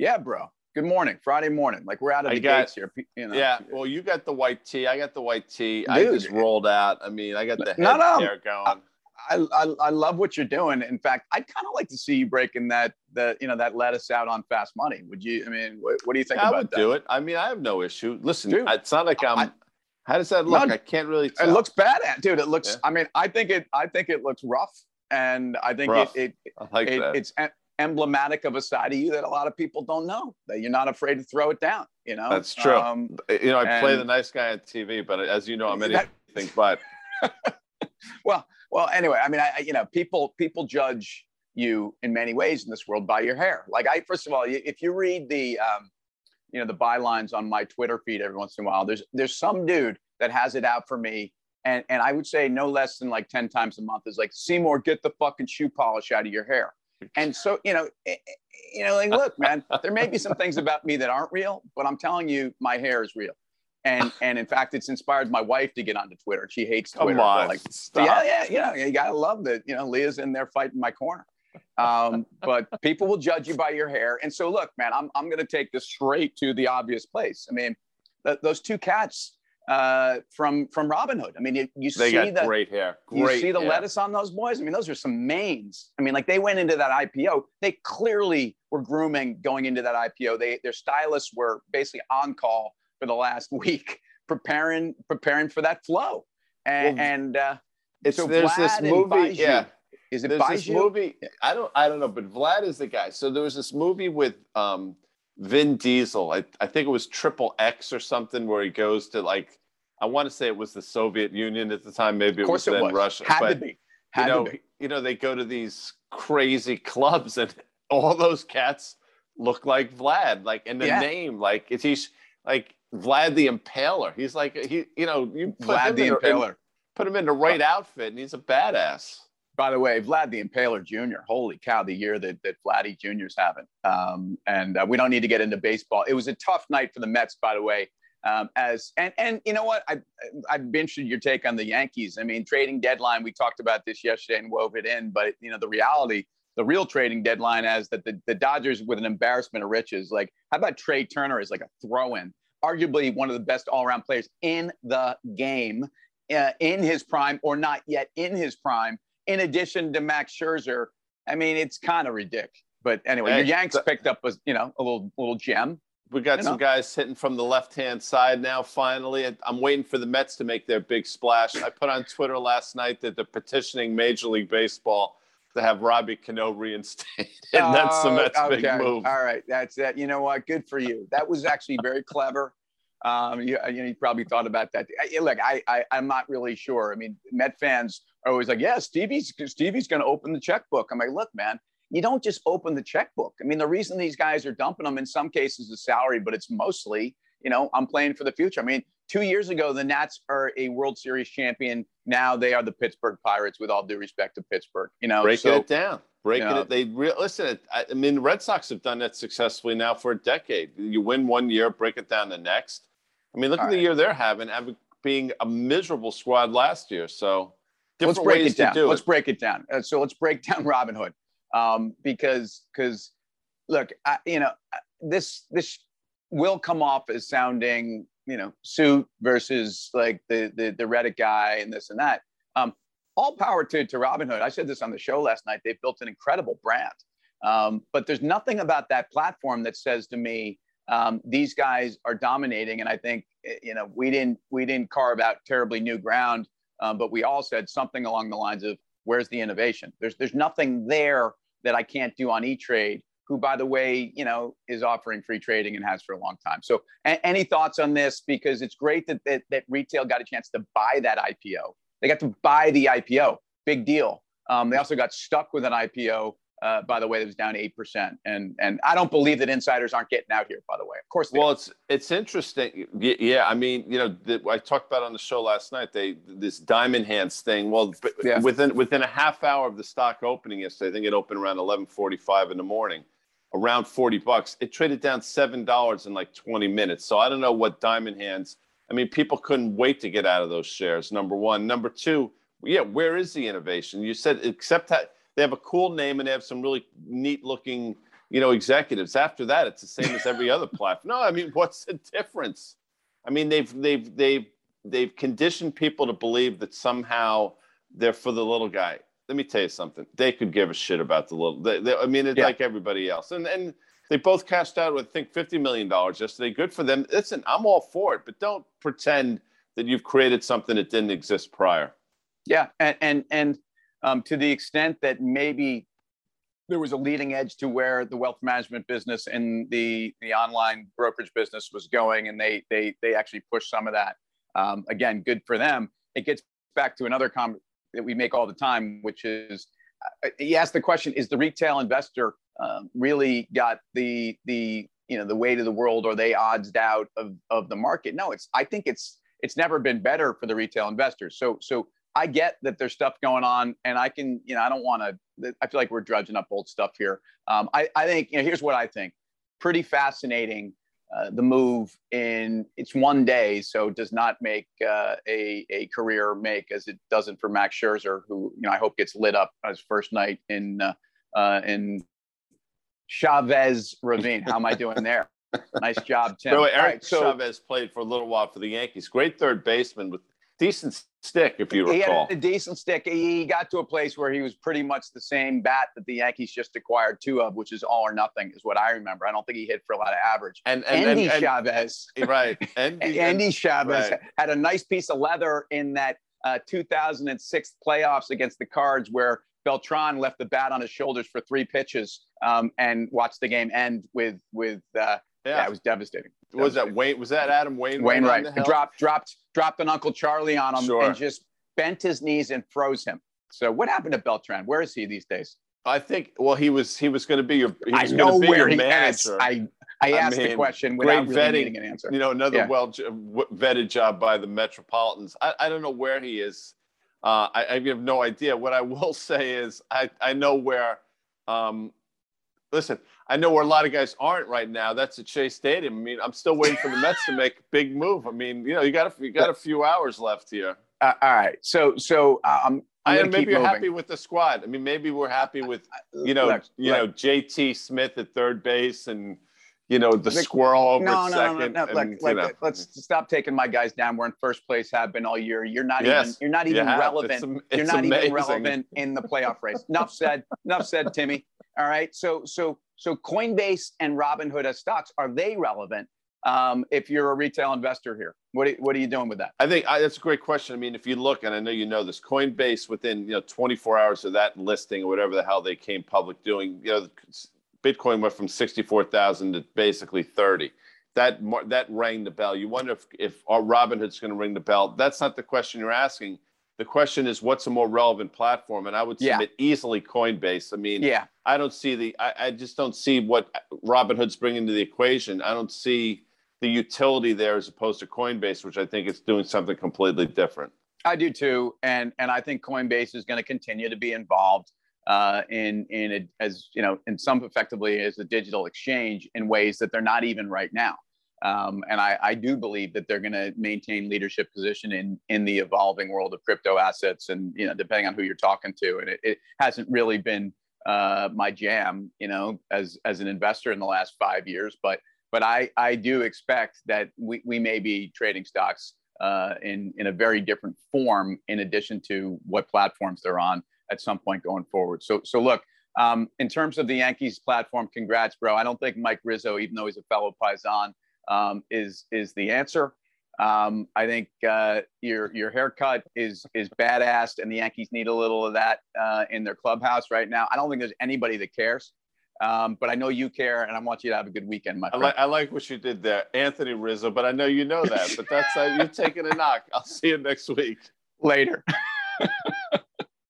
Yeah, bro. Good morning. Friday morning. Like we're out of the got- gates here. You know. Yeah. Well, you got the white tee. I got the white tee. I just rolled out. I mean, I got the head No, no. hair going. I, I I love what you're doing. In fact, I'd kind of like to see you breaking that that you know that lettuce out on fast money. Would you? I mean, what, what do you think I about would that? do it. I mean, I have no issue. Listen, Dude, it's not like I'm. I- how does that look? I can't really It looks bad, eh, dude. It looks. Yeah. I mean, I think it. I think it looks rough, and I think Rough. it it, I like it that. it's em- emblematic of a side of you that a lot of people don't know. That you're not afraid to throw it down. You know. That's true. Um, you know, I play the nice guy on TV, but as you know, I'm That- anything but. well, well. Anyway, I mean, I I- you know, people people judge you in many ways in this world by your hair. Like I, first of all, if you read the, um, you know, the bylines on my Twitter feed every once in a while, there's there's some dude that has it out for me, and and I would say no less than like ten times a month is like Seymour, get the fucking shoe polish out of your hair. And so you know, eh, eh, you know, like look, man, there may be some things about me that aren't real, but I'm telling you, my hair is real. And and in fact, it's inspired my wife to get onto Twitter. She hates Come Twitter. on, like stop. yeah, yeah, you know, you gotta love that. You know, Leah's in there fighting my corner. Um, but people will judge you by your hair. And so, look, man, I'm I'm gonna take this straight to the obvious place. I mean, th- those two cats uh, from from Robinhood. I mean, you, see got the great hair. you see the hair. lettuce on those boys. I mean, those are some manes. I mean, like they went into that IPO. They clearly were grooming going into that IPO. They their stylists were basically on call for the last week, preparing preparing for that flow. And, Well, and uh, It's so there's this Vlad and movie. Yeah. is it There's this movie. I don't. I don't know, but Vlad is the guy. So there was this movie with um, Vin Diesel. I, I think it was Triple X or something, where he goes to like. I want to say it was the Soviet Union at the time. Maybe it was it then was. Russia. Had but to be. Had you know, to be. you know, they go to these crazy clubs, and all those cats look like Vlad. Like in the Yeah. name, like it's he's like Vlad the Impaler. He's like he, you know, you put Vlad him the in, in- Impaler. put him in the right outfit, and he's a badass. By the way, Vlad the Impaler Jr. Holy cow, the year that that Vladdy Jr.'s having. Um, and uh, we don't need to get into baseball. It was a tough night for the Mets, by the way. Um, as and and you know what, I I'd be interested in your take on the Yankees. I mean, trading deadline. We talked about this yesterday and wove it in, but you know the reality, the real trading deadline, as that the, the Dodgers with an embarrassment of riches. Like, how about Trea Turner as like a throw-in? Arguably one of the best all-around players in the game, uh, in his prime or not yet in his prime in addition to Max Scherzer. I mean, it's kind of ridiculous. But anyway, Hey, your Yanks picked up a you know a little little gem. We got some guys hitting from the left hand side now. Finally, I'm waiting for the Mets to make their big splash. I put on Twitter last night that they're petitioning Major League Baseball to have Robbie Cano reinstated, and that's the Oh, Mets' big move. All right, that's it. You know what? Good for you. That was actually very clever. Um, you, you, know, you probably thought about that. I, look, I, I I'm not really sure. I mean, Met fans are always like, yeah, Stevie's Stevie's going to open the checkbook. I'm like, look, man. You don't just open the checkbook. I mean, the reason these guys are dumping them in some cases is salary, but it's mostly, you know, I'm playing for the future. I mean, two years ago, the Nats are a World Series champion. Now they are the Pittsburgh Pirates, with all due respect to Pittsburgh. You know, Breaking so it down, breaking Yeah. it. They re- listen. I, I mean, the Red Sox have done that successfully now for a decade. You win one year, break it down the next. I mean, look at the right. year they're having, having being a miserable squad last year. So let's break ways it down. to do let's it. break it down. Uh, so let's break down Robinhood, um, because because look, I, you know, this this will come off as sounding you know suit versus like the the the Reddit guy and this and that. Um, all power to to Robinhood. I said this on the show last night. They've built an incredible brand, um, but there's nothing about that platform that says to me um, these guys are dominating. And I think eh, you know we didn't we didn't carve out terribly new ground um, but we all said something along the lines of where's the innovation there's there's nothing there that i can't do on e-trade who by the way you know is offering free trading and has for a long time. So a- any thoughts on this? Because it's great that, that that retail got a chance to buy that ipo they got to buy the ipo big deal. Um, they also got stuck with an ipo uh, by the way that was down 8% and and i don't believe that insiders aren't getting out here by the way of course Well, are. it's it's interesting. Yeah, I mean, you know, the, I talked about on the show last night. They this diamond hands thing. Well, Yeah. within within a half hour of the stock opening yesterday, I think it opened around eleven forty five in the morning, around forty bucks. It traded down seven dollars in like twenty minutes. So I don't know what diamond hands. I mean, people couldn't wait to get out of those shares. Number one, number two. Yeah, where is the innovation? You said except that they have a cool name and they have some really neat looking you know, executives. After that, it's the same as every other platform. No, I mean, what's the difference? I mean, they've they've they've they've conditioned people to believe that somehow they're for the little guy. Let me tell you something. They could give a shit about the little. They, they, I mean, it's yeah. like everybody else, and and they both cashed out with I think fifty million dollars yesterday. Good for them. Listen, I'm all for it, but don't pretend that you've created something that didn't exist prior. Yeah, and and and um, to the extent that maybe there was a leading edge to where the wealth management business and the the online brokerage business was going, and they they they actually pushed some of that. Um, again, good for them. It gets back to another comment that we make all the time, which is uh, you ask the question: Is the retail investor uh, really got the the you know the weight of the world, or they odds out of of the market? No, it's. I think it's it's never been better for the retail investors. So so I get that there's stuff going on, and I can, you know, I don't want to. I feel like we're drudging up old stuff here. Um, I, I think, you know, here's what I think: pretty fascinating. Uh, the move in it's one day, so it does not make uh, a a career make as it doesn't for Max Scherzer, who you know I hope gets lit up his first night in uh, uh in Chavez Ravine. How am I doing there? nice job, Tim. Eric right, so, Chavez played for a little while for the Yankees. Great third baseman with decent stick, if you recall. He had a decent stick. He got to a place where he was pretty much the same bat that the Yankees just acquired two of, which is all or nothing, is what I remember. I don't think he hit for a lot of average. And, and Endy and, and, Chavez, right? Andy, Endy Chavez right. had a nice piece of leather in that uh, 2006 playoffs against the Cards, where Beltran left the bat on his shoulders for three pitches um, and watched the game end with with. Uh, was devastating was that Wayne? Was that Adam Wayne? Wainwright dropped dropped dropped an Uncle Charlie on him sure. and just bent his knees and froze him. So what happened to Beltran? Where is he these days? I think. Well, he was he was going to be your. I know be where he manager. I I asked I mean, the question without really vetting, an answer. You know, another yeah. well vetted job by the Metropolitans. I, I don't know where he is. Uh, I, I have no idea. What I will say is I I know where. Um, listen, I know where a lot of guys aren't right now. That's at Chase Stadium. I mean, I'm still waiting for the Mets to make a big move. I mean, you know, you got a, you got a few hours left here. Uh, all right. So, so um, I maybe you're moving. happy with the squad. I mean, maybe we're happy with, you know, look, you look. know, JT Smith at third base and, you know, the squirrel over no, second. No, no, no. And, let's stop taking my guys down. We're in first place, have been all year. You're not yes, even, you're not even you relevant. It's, it's you're not amazing. even relevant in the playoff race. enough said. Enough said, Timmy. All right. So, so so Coinbase and Robinhood as stocks, are they relevant um, if you're a retail investor here? What are, what are you doing with that? I think I, that's a great question. I mean, if you look, and I know you know this, Coinbase within you know 24 hours of that listing or whatever the hell they came public doing, you know, Bitcoin went from 64,000 to basically 30. That that rang the bell. You wonder if if Robinhood's going to ring the bell. That's not the question you're asking. The question is, what's a more relevant platform? And I would submit yeah. easily Coinbase. I mean, yeah, I don't see the, I, I just don't see what Robinhood's bringing to the equation. I don't see the utility there as opposed to Coinbase, which I think is doing something completely different. I do too, and and I think Coinbase is going to continue to be involved uh, in in a, as you know, in some effectively as a digital exchange in ways that they're not even right now. Um, and I, I, do believe that they're going to maintain leadership position in in the evolving world of crypto assets, and you know, depending on who you're talking to, and it, it hasn't really been uh, my jam, you know, as as an investor in the last five years. But but I I do expect that we we may be trading stocks uh, in in a very different form, in addition to what platforms they're on at some point going forward. So so look. Um, in terms of the Yankees platform, congrats, bro. I don't think Mike Rizzo, even though he's a fellow Paisan, um, is is the answer. Um, I think uh, your your haircut is is badass, and the Yankees need a little of that uh, in their clubhouse right now. I don't think there's anybody that cares, um, but I know you care, and I want you to have a good weekend, my friend. I like, I like what you did there, Anthony Rizzo. But I know you know that. But that's uh, you're taking a knock. I'll see you next week. Later.